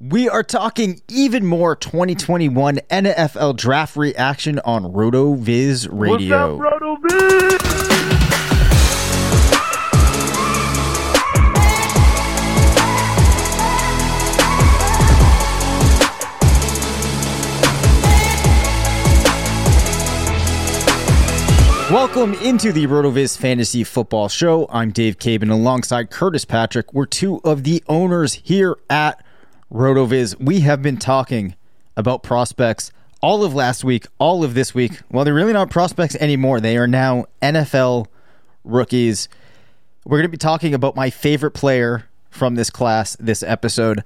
We are talking even more 2021 NFL draft reaction on RotoViz Radio. What's up, RotoViz? Welcome into the RotoViz Fantasy Football Show. I'm Dave Cabin alongside Curtis Patrick. We're two of the owners here at RotoViz. We have been talking about prospects all of last week, all of this week. Well, they're really not prospects anymore. They are now NFL rookies. We're going to be talking about my favorite player from this class this episode.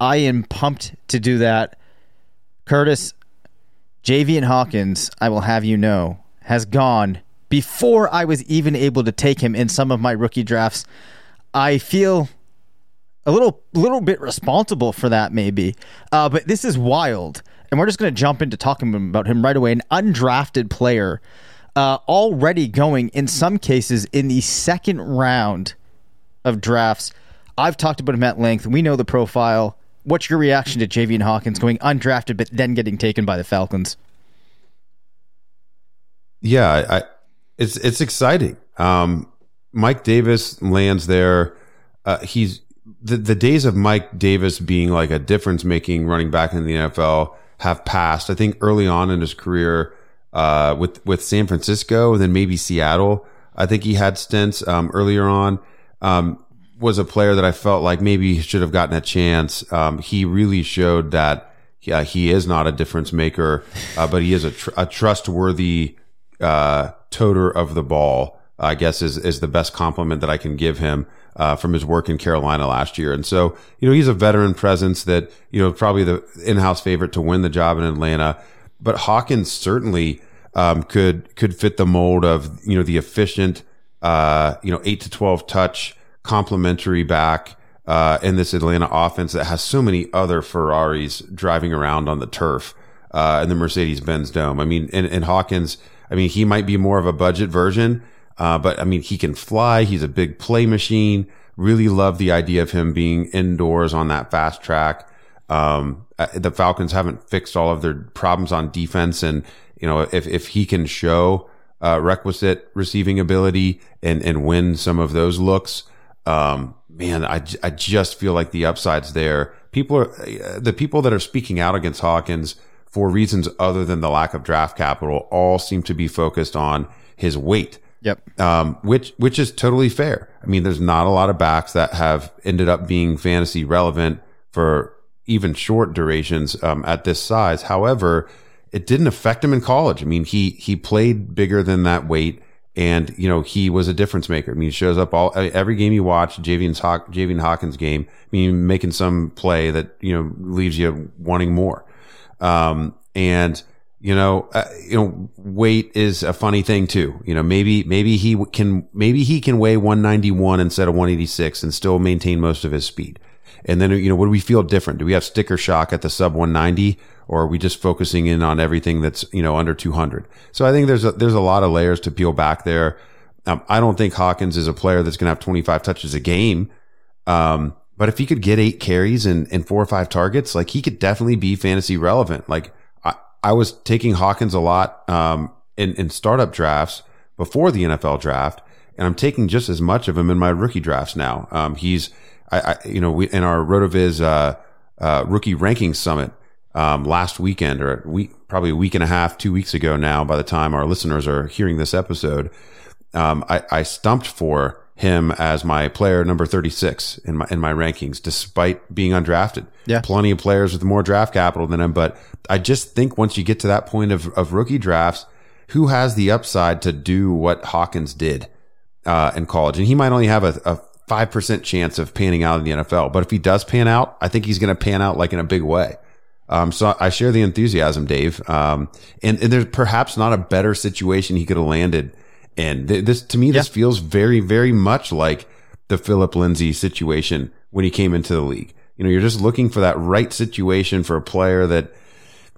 I am pumped to do that. Curtis, Javian Hawkins, I will have you know, has gone before I was even able to take him in some of my rookie drafts. I feel a little little bit responsible for that maybe. Uh, but this is wild. And we're just going to jump into talking about him right away. An undrafted player uh, already going in some cases in the second round of drafts. I've talked about him at length. We know the profile. What's your reaction to javian hawkins going undrafted but then getting taken by the falcons? Yeah I, it's it's exciting. Um, mike davis lands there. Uh, he's the, the days of Mike Davis being like a difference making running back in the NFL have passed. I think early on in his career, uh, with, with San Francisco and then maybe Seattle, I think he had stints, um, earlier on, um, was a player that I felt like maybe should have gotten a chance. Um, he really showed that, yeah, he is not a difference maker, uh, but he is a, tr- a trustworthy, uh, toter of the ball. I guess is, is the best compliment that I can give him uh, from his work in Carolina last year. And so, you know, he's a veteran presence that, you know, probably the in-house favorite to win the job in Atlanta. But Hawkins certainly um, could could fit the mold of, you know, the efficient, uh, you know, eight to twelve touch complementary back uh, in this Atlanta offense that has so many other Ferraris driving around on the turf uh, in the Mercedes Benz Dome. I mean, and, and Hawkins, I mean, he might be more of a budget version uh, but I mean, he can fly. He's a big play machine. Really love the idea of him being indoors on that fast track. Um, uh, the Falcons haven't fixed all of their problems on defense. And, you know, if, if he can show, uh, requisite receiving ability and, and win some of those looks, um, man, I, I just feel like the upside's there. People are, uh, the people that are speaking out against Hawkins for reasons other than the lack of draft capital all seem to be focused on his weight Yep. Um, which which is totally fair. I mean, there's not a lot of backs that have ended up being fantasy relevant for even short durations um, at this size. However, it didn't affect him in college. I mean, he he played bigger than that weight And, you know, he was a difference maker. I mean, he shows up all, every game you watch, Javian, Hawk, Javian Hawkins game, I mean, making some play that, you know, leaves you wanting more. Um, and, you know, uh, you know, weight is a funny thing too. You know, maybe, maybe he can, maybe he can weigh 191 instead of 186 and still maintain most of his speed. And then, you know, do we feel different? Do we have sticker shock at the sub 190 or are we just focusing in on everything that's, you know, under 200? So I think there's a, there's a lot of layers to peel back there. Um, I don't think Hawkins is a player that's going to have 25 touches a game. Um, but if he could get eight carries and, and four or five targets, like he could definitely be fantasy relevant. Like I, was taking Hawkins a lot, um, in, in startup drafts before the NFL draft. And I'm taking just as much of him in my rookie drafts now. Um, he's, I, I, you know, we, in our RotoViz, uh, uh, rookie ranking summit, um, last weekend or week, probably a week and a half, two weeks ago now, by the time our listeners are hearing this episode, um, I, I stumped for him as my player number 36 in my in my rankings despite being undrafted. Yeah. Plenty of players with more draft capital than him, but I just think once you get to that point of of rookie drafts, who has the upside to do what Hawkins did uh, in college? And he might only have a, a 5% chance of panning out in the NFL, but if he does pan out, I think he's going to pan out like in a big way. Um, so I share the enthusiasm, Dave. Um, and, and there's perhaps not a better situation he could have landed and th- this, to me, this Yeah. feels very, very much like the Philip Lindsay situation when he came into the league. You know, you're just looking for that right situation for a player that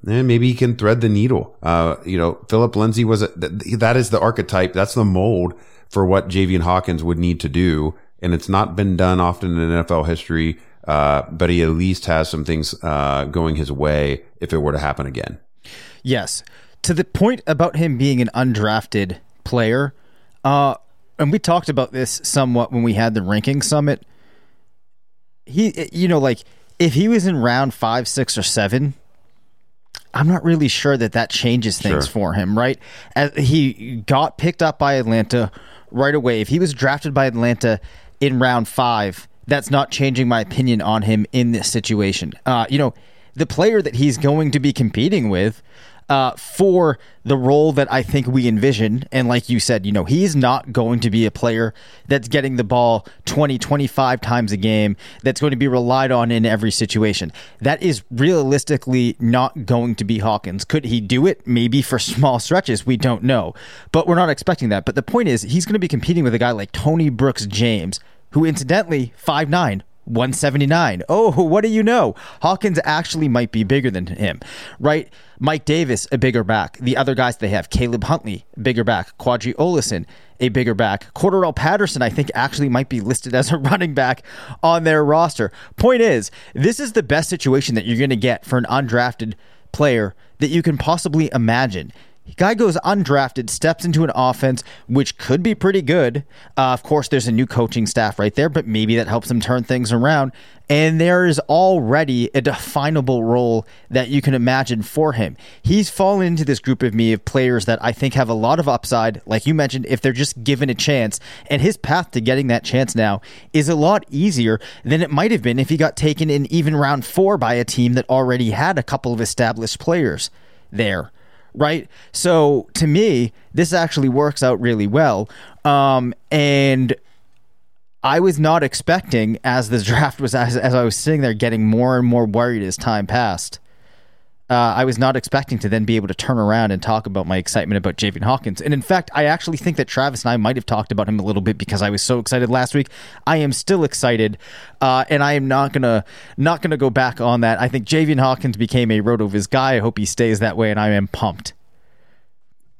eh, maybe he can thread the needle. Uh, you know, Philip Lindsay was a, th- that is the archetype. That's the mold for what Javian Hawkins would need to do. And it's not been done often in NFL history. Uh, but he at least has some things, uh, going his way if it were to happen again. Yes. To the point about him being an undrafted player, uh, and we talked about this somewhat when we had the ranking summit. He, you know, like if he was in round five, six, or seven, I'm not really sure that that changes things Sure. for him, right? As he got picked up by Atlanta right away. If he was drafted by Atlanta in round five, that's not changing my opinion on him in this situation. Uh, you know, the player that he's going to be competing with uh, for the role that I think we envision, and like you said, you know, he's not going to be a player that's getting the ball 20, 25 times a game, that's going to be relied on in every situation. That is realistically not going to be Hawkins. Could he do it? Maybe for small stretches. We don't know. But we're not expecting that. But the point is, he's going to be competing with a guy like Tony Brooks James, who incidentally, 5'9, 179. Oh, what do you know? Hawkins actually might be bigger than him, right? Mike Davis, a bigger back. The other guys they have, Caleb Huntley, bigger back. Qadree Ollison, a bigger back. Cordarrelle Patterson, I think, actually might be listed as a running back on their roster. Point is, this is the best situation that you're going to get for an undrafted player that you can possibly imagine. Guy goes undrafted, steps into an offense which could be pretty good. Uh, of course, there's a new coaching staff right there, but maybe that helps him turn things around. And there is already a definable role that you can imagine for him. He's fallen into this group of me of players that I think have a lot of upside, like you mentioned, if they're just given a chance. And his path to getting that chance now is a lot easier than it might have been if he got taken in even round four by a team that already had a couple of established players there right? So to me, this actually works out really well. Um, and I was not expecting, as this draft was, as, as I was sitting there getting more and more worried as time passed. Uh, I was not expecting to then be able to turn around and talk about my excitement about Javian Hawkins. And in fact, I actually think that Travis and I might have talked about him a little bit because I was so excited last week. I am still excited, uh, and I am not gonna not gonna go back on that. I think Javian Hawkins became a Rotoviz guy. I hope he stays that way, and I am pumped.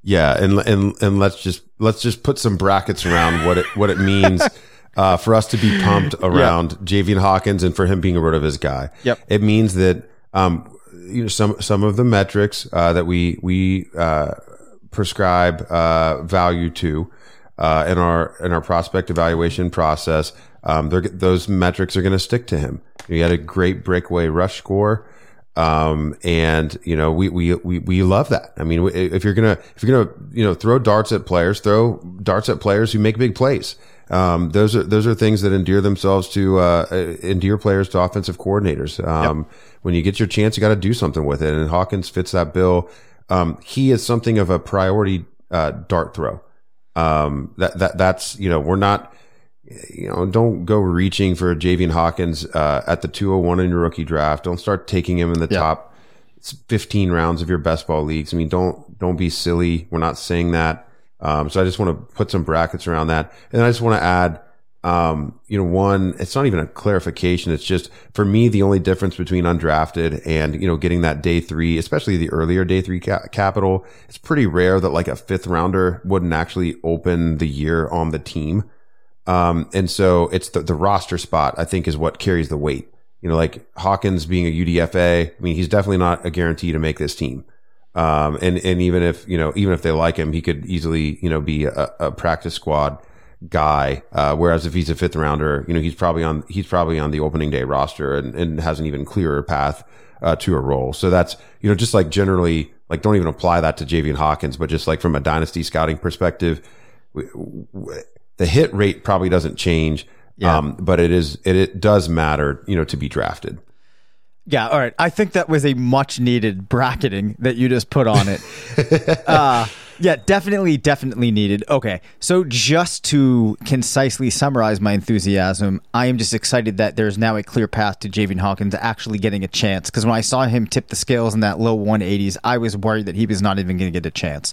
Yeah, and and and let's just let's just put some brackets around what it what it means uh, for us to be pumped around Javian Hawkins and for him being a Rotoviz guy. Yep. It means that um, you know some some of the metrics uh, that we we uh, prescribe uh, value to uh, in our in our prospect evaluation process. Um, those metrics are going to stick to him. He had a great breakaway rush score. Um, and you know, we, we, we, we love that. I mean, if you're to, if you're to, you know, throw darts at players, throw darts at players who make big plays. Um, those are, those are things that endear themselves to, uh, endear players to offensive coordinators. Um, when you get your chance, you got to do something with it. And Hawkins fits that bill. Um, he is something of a priority, uh, dart throw. Um, that, that, that's, you know, we're not, you know, don't go reaching for Javian Hawkins, uh, at the 201 in your rookie draft. Don't start taking him in the Yeah. top 15 rounds of your best ball leagues. I mean, don't, don't be silly. We're not saying that. Um, so I just want to put some brackets around that. And I just want to add, um, you know, one, it's not even a clarification. It's just for me, the only difference between undrafted and, you know, getting that day three, especially the earlier day three ca- capital, it's pretty rare that like a fifth rounder wouldn't actually open the year on the team. Um, and so it's the, the roster spot, I think is what carries the weight. You know, like Hawkins being a UDFA, I mean, he's definitely not a guarantee to make this team. Um, and, and even if, you know, even if they like him, he could easily, you know, be a, a practice squad guy. Uh, whereas if he's a fifth rounder, you know, he's probably on, he's probably on the opening day roster and, and has an even clearer path, uh, to a role. So that's, you know, just like generally, like don't even apply that to Javian Hawkins, but just like from a dynasty scouting perspective, w- w- the hit rate probably doesn't change. Yeah. Um, but it is, it, it does matter, you know, to be drafted. Yeah, all right. I think that was a much needed bracketing that you just put on it. uh, yeah, definitely, definitely needed. Okay, so just to concisely summarize my enthusiasm, I am just excited that there's now a clear path to Javian Hawkins actually getting a chance. Because when I saw him tip the scales in that low 180s, I was worried that he was not even going to get a chance.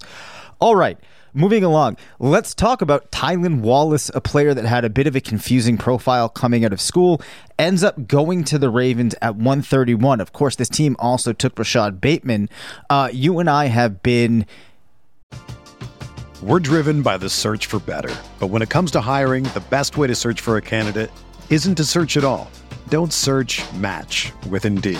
All right. Moving along, let's talk about Tylan Wallace, a player that had a bit of a confusing profile coming out of school, ends up going to the Ravens at 131. Of course, this team also took Rashad Bateman. Uh, you and I have been We're driven by the search for better. But when it comes to hiring, the best way to search for a candidate isn't to search at all. Don't search match with Indeed.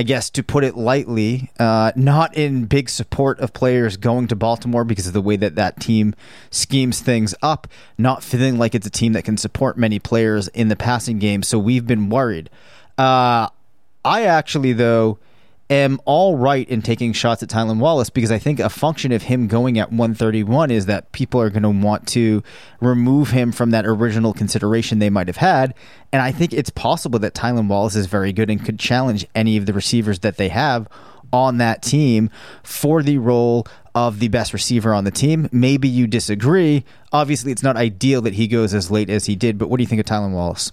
I guess to put it lightly, uh, not in big support of players going to Baltimore because of the way that that team schemes things up, not feeling like it's a team that can support many players in the passing game. So we've been worried. Uh, I actually, though, am all right in taking shots at Tylan Wallace because I think a function of him going at 131 is that people are going to want to remove him from that original consideration they might have had. And I think it's possible that Tylan Wallace is very good and could challenge any of the receivers that they have on that team for the role of the best receiver on the team. Maybe you disagree. Obviously, it's not ideal that he goes as late as he did, but what do you think of Tylan Wallace?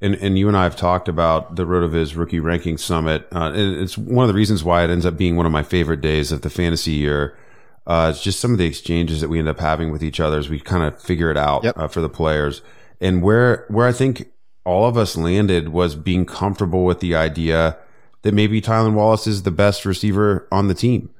and, and you and I have talked about the Rotoviz Rookie Ranking Summit. Uh, and it's one of the reasons why it ends up being one of my favorite days of the fantasy year. Uh, it's just some of the exchanges that we end up having with each other as we kind of figure it out Yep. uh, for the players. And where where I think all of us landed was being comfortable with the idea that maybe Tylan Wallace is the best receiver on the team.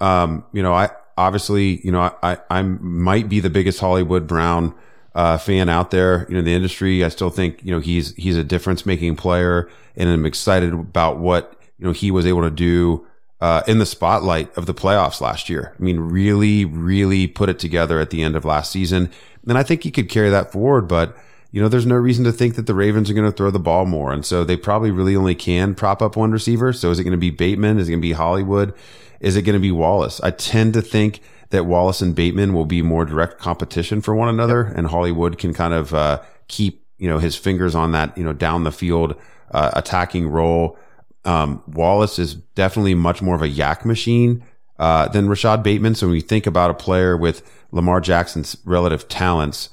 Um, you know, I obviously, you know, I, I, I might be the biggest Hollywood Brown uh, fan out there, you know, in the industry. I still think, you know, he's, he's a difference making player and I'm excited about what, you know, he was able to do, uh, in the spotlight of the playoffs last year. I mean, really, really put it together at the end of last season. And I think he could carry that forward, but, you know, there's no reason to think that the Ravens are going to throw the ball more. And so they probably really only can prop up one receiver. So is it going to be Bateman? Is it going to be Hollywood? Is it going to be Wallace? I tend to think that Wallace and Bateman will be more direct competition for one another and Hollywood can kind of, uh, keep, you know, his fingers on that, you know, down the field, uh, attacking role. Um, Wallace is definitely much more of a YAC machine, uh, than Rashad Bateman. So when you think about a player with Lamar Jackson's relative talents,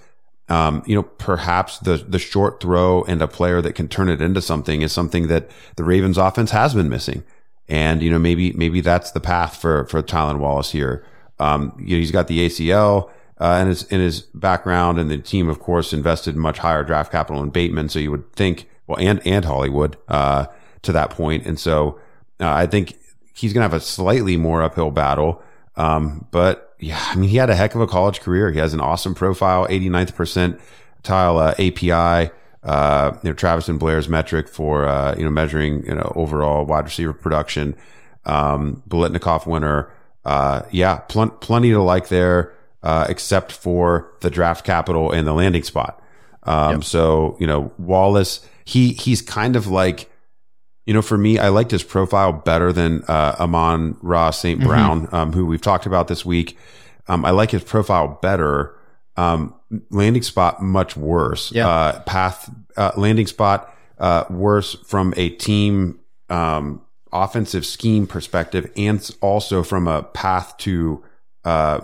um, you know, perhaps the the short throw and a player that can turn it into something is something that the Ravens offense has been missing. And, you know, maybe, maybe that's the path for, for Tylan Wallace here. Um, you know, he's got the ACL, uh, in his, in his background and the team, of course, invested much higher draft capital in Bateman. So you would think, well, and, and Hollywood, uh, to that point. And so, uh, I think he's going to have a slightly more uphill battle. Um, but yeah, I mean, he had a heck of a college career. He has an awesome profile, 89th percentile, uh, API uh, you know, Travis and Blair's metric for, uh, you know, measuring, you know, overall wide receiver production. Um, Biletnikoff winner. Uh, yeah, pl- plenty to like there, uh, except for the draft capital and the landing spot. Um, yep. so, you know, Wallace, he, he's kind of like, you know, for me, I liked his profile better than, uh, Amon-Ra St. Mm-hmm. Brown, mm-hmm. um, who we've talked about this week. Um, I like his profile better. Um, landing spot much worse. Yeah. Uh, path uh, landing spot uh, worse from a team um, offensive scheme perspective, and also from a path to uh,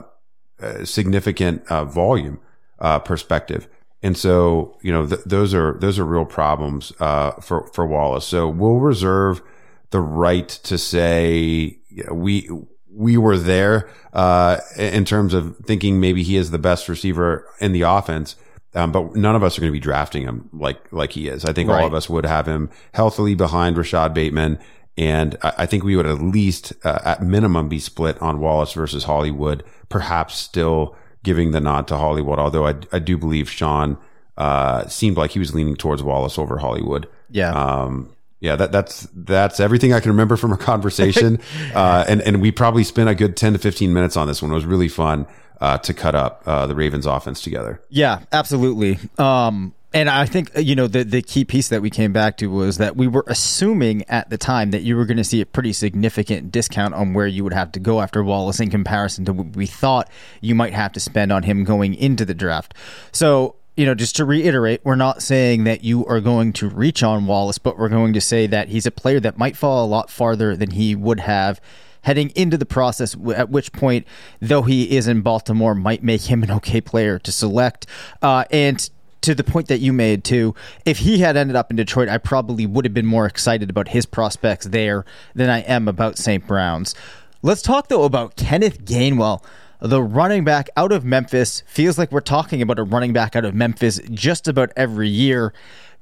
significant uh, volume uh, perspective. And so, you know, th- those are those are real problems for for Wallace. So we'll reserve the right to say we we were there uh, in terms of thinking maybe he is the best receiver in the offense. Um, but none of us are going to be drafting him like like he is. I think right. all of us would have him healthily behind Rashad Bateman, and I, think we would at least, uh, at minimum, be split on Wallace versus Hollywood. Perhaps still giving the nod to Hollywood, although I, I do believe Sean uh, seemed like he was leaning towards Wallace over Hollywood. Yeah. Um, yeah, that, that's that's everything I can remember from our conversation. uh, and and we probably spent a good ten to fifteen minutes on this one. It was really fun uh, to cut up uh, the Ravens offense together. Yeah, absolutely. Um, and I think you know the the key piece that we came back to was that we were assuming at the time that you were going to see a pretty significant discount on where you would have to go after Wallace in comparison to what we thought you might have to spend on him going into the draft. So you know, just to reiterate, we're not saying that you are going to reach on Wallace, but we're going to say that he's a player that might fall a lot farther than he would have heading into the process, at which point, though he is in Baltimore, might make him an okay player to select. Uh, and to the point that you made too, if he had ended up in Detroit, I probably would have been more excited about his prospects there than I am about St. Brown's. Let's talk though about Kenneth Gainwell the running back out of Memphis. Feels like we're talking about a running back out of Memphis just about every year.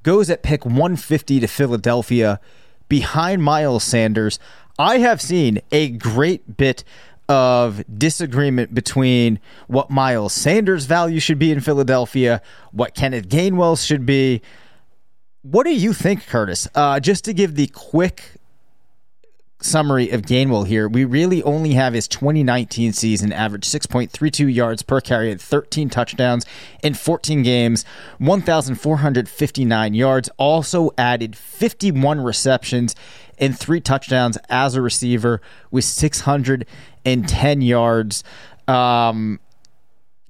Goes at pick 150 to Philadelphia behind Miles Sanders. I have seen a great bit of disagreement between what Miles Sanders' value should be in Philadelphia, what Kenneth Gainwell should be. What do you think, Curtis? Uh, just to give the quick summary of Gainwell here, we really only have his 2019 season average 6.32 yards per carry at 13 touchdowns in 14 games, 1,459 yards. Also added 51 receptions and three touchdowns as a receiver with 610 yards. Um,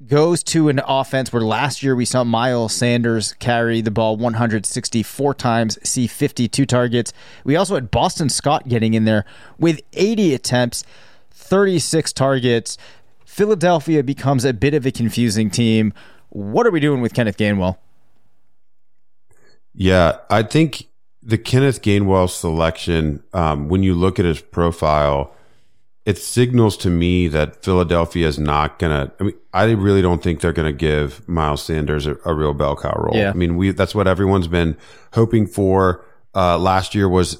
goes to an offense where last year we saw Miles Sanders carry the ball 164 times, see 52 targets. We also had Boston Scott getting in there with 80 attempts, 36 targets. Philadelphia becomes a bit of a confusing team. What are we doing with Kenneth Gainwell? Yeah, I think the Kenneth Gainwell selection, um, when you look at his profile, it signals to me that Philadelphia is not gonna. I mean, I really don't think they're gonna give Miles Sanders a, a real bell cow role. Yeah. I mean, we that's what everyone's been hoping for. Uh, last year was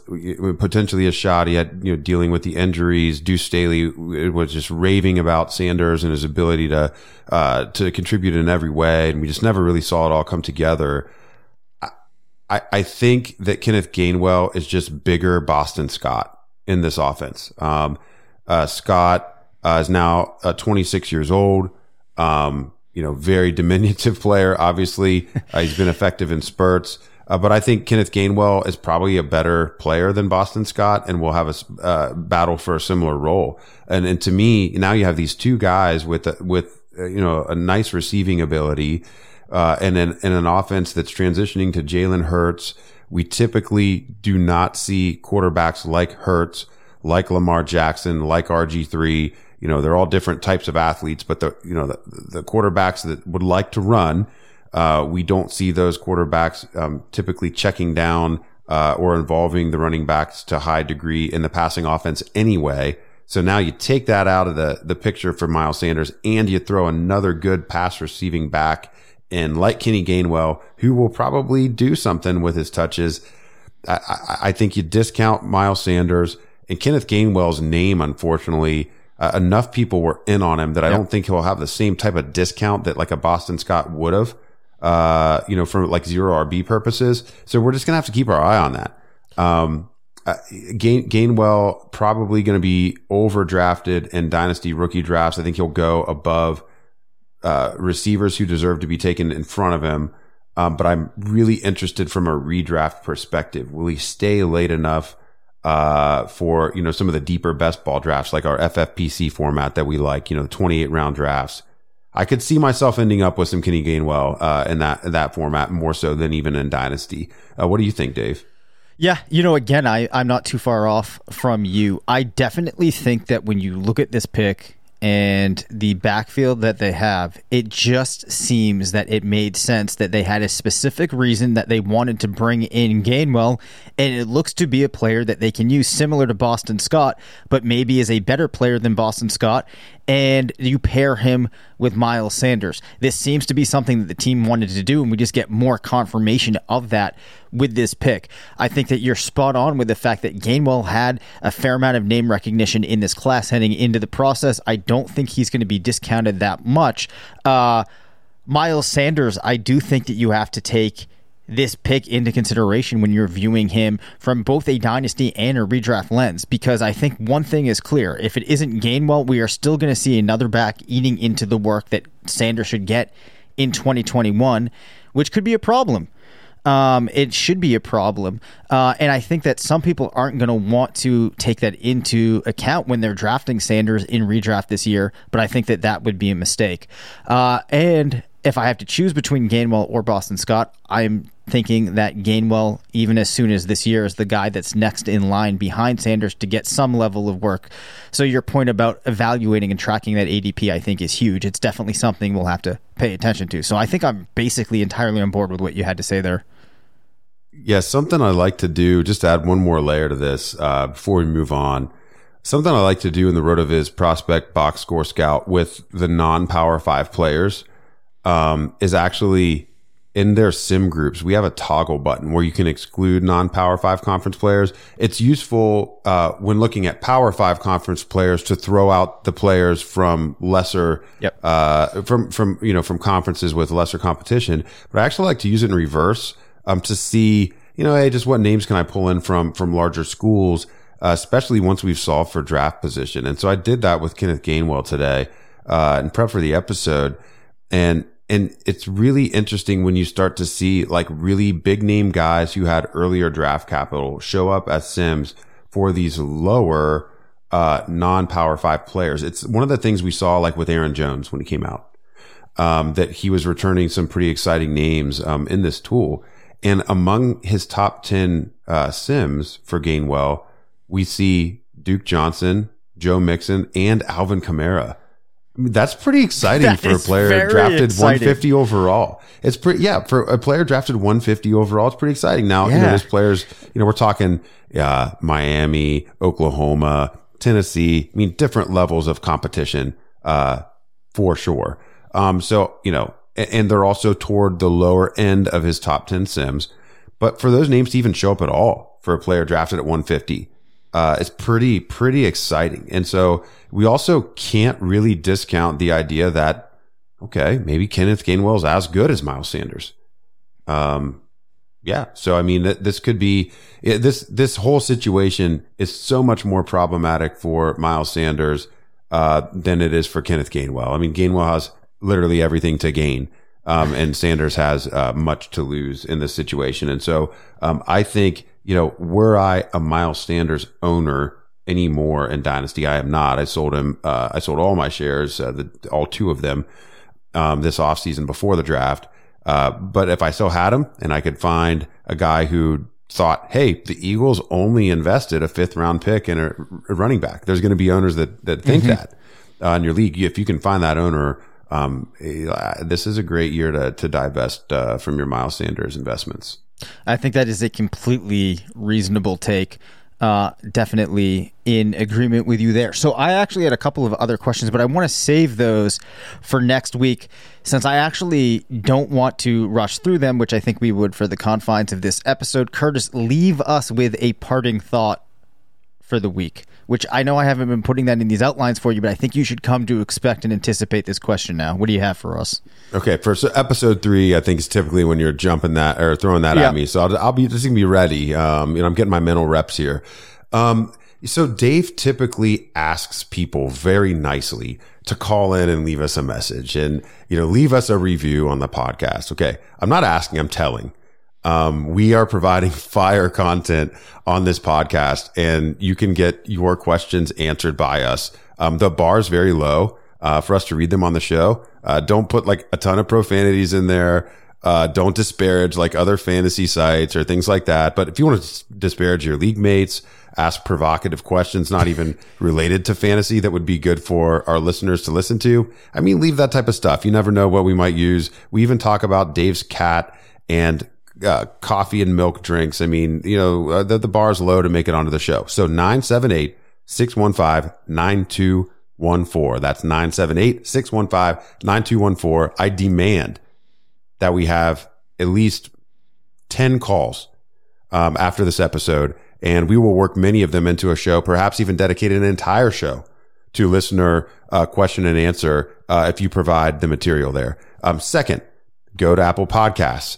potentially a shot. He had, you know, dealing with the injuries. Deuce Staley was just raving about Sanders and his ability to, uh, to contribute in every way. And we just never really saw it all come together. I, I think that Kenneth Gainwell is just bigger Boston Scott in this offense. Um, uh, Scott uh, is now uh, 26 years old. Um, you know, very diminutive player. Obviously, uh, he's been effective in spurts. Uh, but I think Kenneth Gainwell is probably a better player than Boston Scott, and will have a uh, battle for a similar role. And, and to me, now you have these two guys with with you know a nice receiving ability. Uh, and in, in an offense that's transitioning to Jalen Hurts. We typically do not see quarterbacks like Hurts, like Lamar Jackson, like RG3. You know, they're all different types of athletes, but the, you know, the, the quarterbacks that would like to run, uh, we don't see those quarterbacks, um, typically checking down, uh, or involving the running backs to high degree in the passing offense anyway. So now you take that out of the, the picture for Miles Sanders and you throw another good pass receiving back and like Kenny Gainwell, who will probably do something with his touches. I, I, I think you discount Miles Sanders and Kenneth Gainwell's name, unfortunately, uh, enough people were in on him that I don't think he'll have the same type of discount that like a Boston Scott would have, uh, you know, for like zero RB purposes. So we're just going to have to keep our eye on that. Um, uh, Gain, Gainwell probably going to be overdrafted in dynasty rookie drafts. I think he'll go above uh, receivers who deserve to be taken in front of him. Um, but I'm really interested from a redraft perspective. Will he stay late enough uh, for you know some of the deeper best ball drafts, like our FFPC format that we like? You know, the 28 round drafts. I could see myself ending up with some Kenny Gainwell uh, in that that format more so than even in Dynasty. Uh, what do you think, Dave? Yeah, you know, again, I, I'm not too far off from you. I definitely think that when you look at this pick and the backfield that they have, it just seems that it made sense that they had a specific reason that they wanted to bring in Gainwell, and it looks to be a player that they can use similar to Boston Scott, but maybe is a better player than Boston Scott, and you pair him with Miles Sanders. This seems to be something that the team wanted to do, and we just get more confirmation of that with this pick. I think that you're spot on with the fact that Gainwell had a fair amount of name recognition in this class heading into the process. I don't think he's going to be discounted that much. Uh, Miles Sanders, I do think that you have to take this pick into consideration when you're viewing him from both a dynasty and a redraft lens because I think one thing is clear. If it isn't Gainwell, we are still going to see another back eating into the work that Sanders should get in 2021, which could be a problem. Um, it should be a problem. Uh, and I think that some people aren't going to want to take that into account when they're drafting Sanders in redraft this year, but I think that that would be a mistake. Uh, and if I have to choose between Gainwell or Boston Scott, I'm thinking that Gainwell, even as soon as this year, is the guy that's next in line behind Sanders to get some level of work. So your point about evaluating and tracking that ADP, I think, is huge. It's definitely something we'll have to pay attention to. So I think I'm basically entirely on board with what you had to say there. Yeah, something I like to do, just to add one more layer to this uh, before we move on. Something I like to do in the RotoViz prospect box score scout with the non power five players um, is actually in their sim groups, we have a toggle button where you can exclude non-power five conference players. It's useful, uh, when looking at power five conference players to throw out the players from lesser, yep. uh, from, from, you know, from conferences with lesser competition. But I actually like to use it in reverse, um, to see, you know, hey, just what names can I pull in from, from larger schools, uh, especially once we've solved for draft position. And so I did that with Kenneth Gainwell today, uh, and prep for the episode. And and it's really interesting when you start to see like really big name guys who had earlier draft capital show up as Sims for these lower, uh, non power five players. It's one of the things we saw like with Aaron Jones when he came out. Um, that he was returning some pretty exciting names, um, in this tool. And among his top 10, uh, Sims for Gainwell, we see Duke Johnson, Joe Mixon, and Alvin Kamara. I mean, that's pretty exciting that for a player drafted exciting. 150 overall. It's pretty, yeah, for a player drafted 150 overall, it's pretty exciting. Now, yeah. you know, there's players, you know, we're talking, uh, Miami, Oklahoma, Tennessee. I mean, different levels of competition, uh, for sure. Um, so, you know, and, they're also toward the lower end of his top 10 sims. But for those names to even show up at all for a player drafted at 150, uh, is pretty, pretty exciting. And so we also can't really discount the idea that, okay, maybe Kenneth Gainwell is as good as Miles Sanders. Um, yeah. So, I mean, th- this could be this, this whole situation is so much more problematic for Miles Sanders, uh, than it is for Kenneth Gainwell. I mean, Gainwell has literally everything to gain. Um, and Sanders has, uh, much to lose in this situation. And so, um, I think, you know, were I a Miles Sanders owner anymore in Dynasty, I am not. I sold him. Uh, I sold all my shares, uh, the, all two of them, um, this offseason before the draft. Uh, but if I still had him and I could find a guy who thought, Hey, the Eagles only invested a fifth round pick in a, a running back. There's going to be owners that, that think mm-hmm. that uh, in your league. If you can find that owner, um, uh, this is a great year to, to divest, uh, from your Miles Sanders investments. I think that is a completely reasonable take uh, definitely in agreement with you there. So I actually had a couple of other questions, but I want to save those for next week since I actually don't want to rush through them, which I think we would for the confines of this episode. Curtis, leave us with a parting thought for the week which I know I haven't been putting that in these outlines for you, but I think you should come to expect and anticipate this question now. What do you have for us? Okay, for so episode three, I think is typically when you're jumping that or throwing that yeah. at me. So I'll, I'll be just gonna be ready. Um, you know, I'm getting my mental reps here. Um, so Dave typically asks people very nicely to call in and leave us a message and, you know, leave us a review on the podcast. Okay. I'm not asking, I'm telling. Um, we are providing fire content on this podcast and you can get your questions answered by us. Um, the bar is very low, uh, for us to read them on the show. Uh, don't put like a ton of profanities in there. Uh, don't disparage like other fantasy sites or things like that. But if you want to disparage your league mates, ask provocative questions, not even related to fantasy that would be good for our listeners to listen to. I mean, leave that type of stuff. You never know what we might use. We even talk about Dave's cat and uh, coffee and milk drinks. I mean, you know, uh, the, the bar is low to make it onto the show. So 978 615 9214. That's 978 615 9214. I demand that we have at least 10 calls um, after this episode, and we will work many of them into a show, perhaps even dedicate an entire show to listener uh, question and answer uh, if you provide the material there. Um, second, go to Apple Podcasts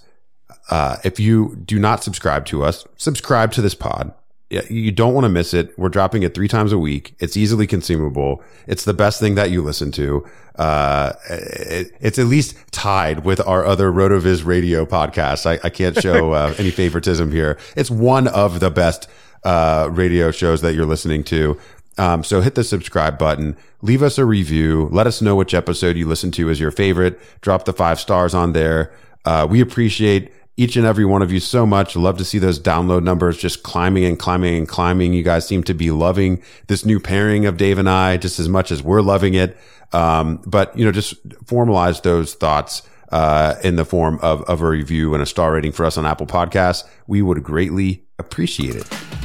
uh, if you do not subscribe to us, subscribe to this pod. You don't want to miss it. We're dropping it three times a week. It's easily consumable. It's the best thing that you listen to. Uh, it, it's at least tied with our other RotoViz radio podcasts. I, I can't show uh, any favoritism here. It's one of the best uh, radio shows that you're listening to. Um, so hit the subscribe button, leave us a review, let us know which episode you listen to is your favorite, drop the five stars on there. Uh, we appreciate each and every one of you so much. Love to see those download numbers just climbing and climbing and climbing. You guys seem to be loving this new pairing of Dave and I just as much as we're loving it. Um, but you know, just formalize those thoughts, uh, in the form of, of a review and a star rating for us on Apple Podcasts. We would greatly appreciate it.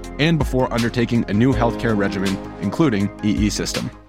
and before undertaking a new healthcare regimen, including EE system.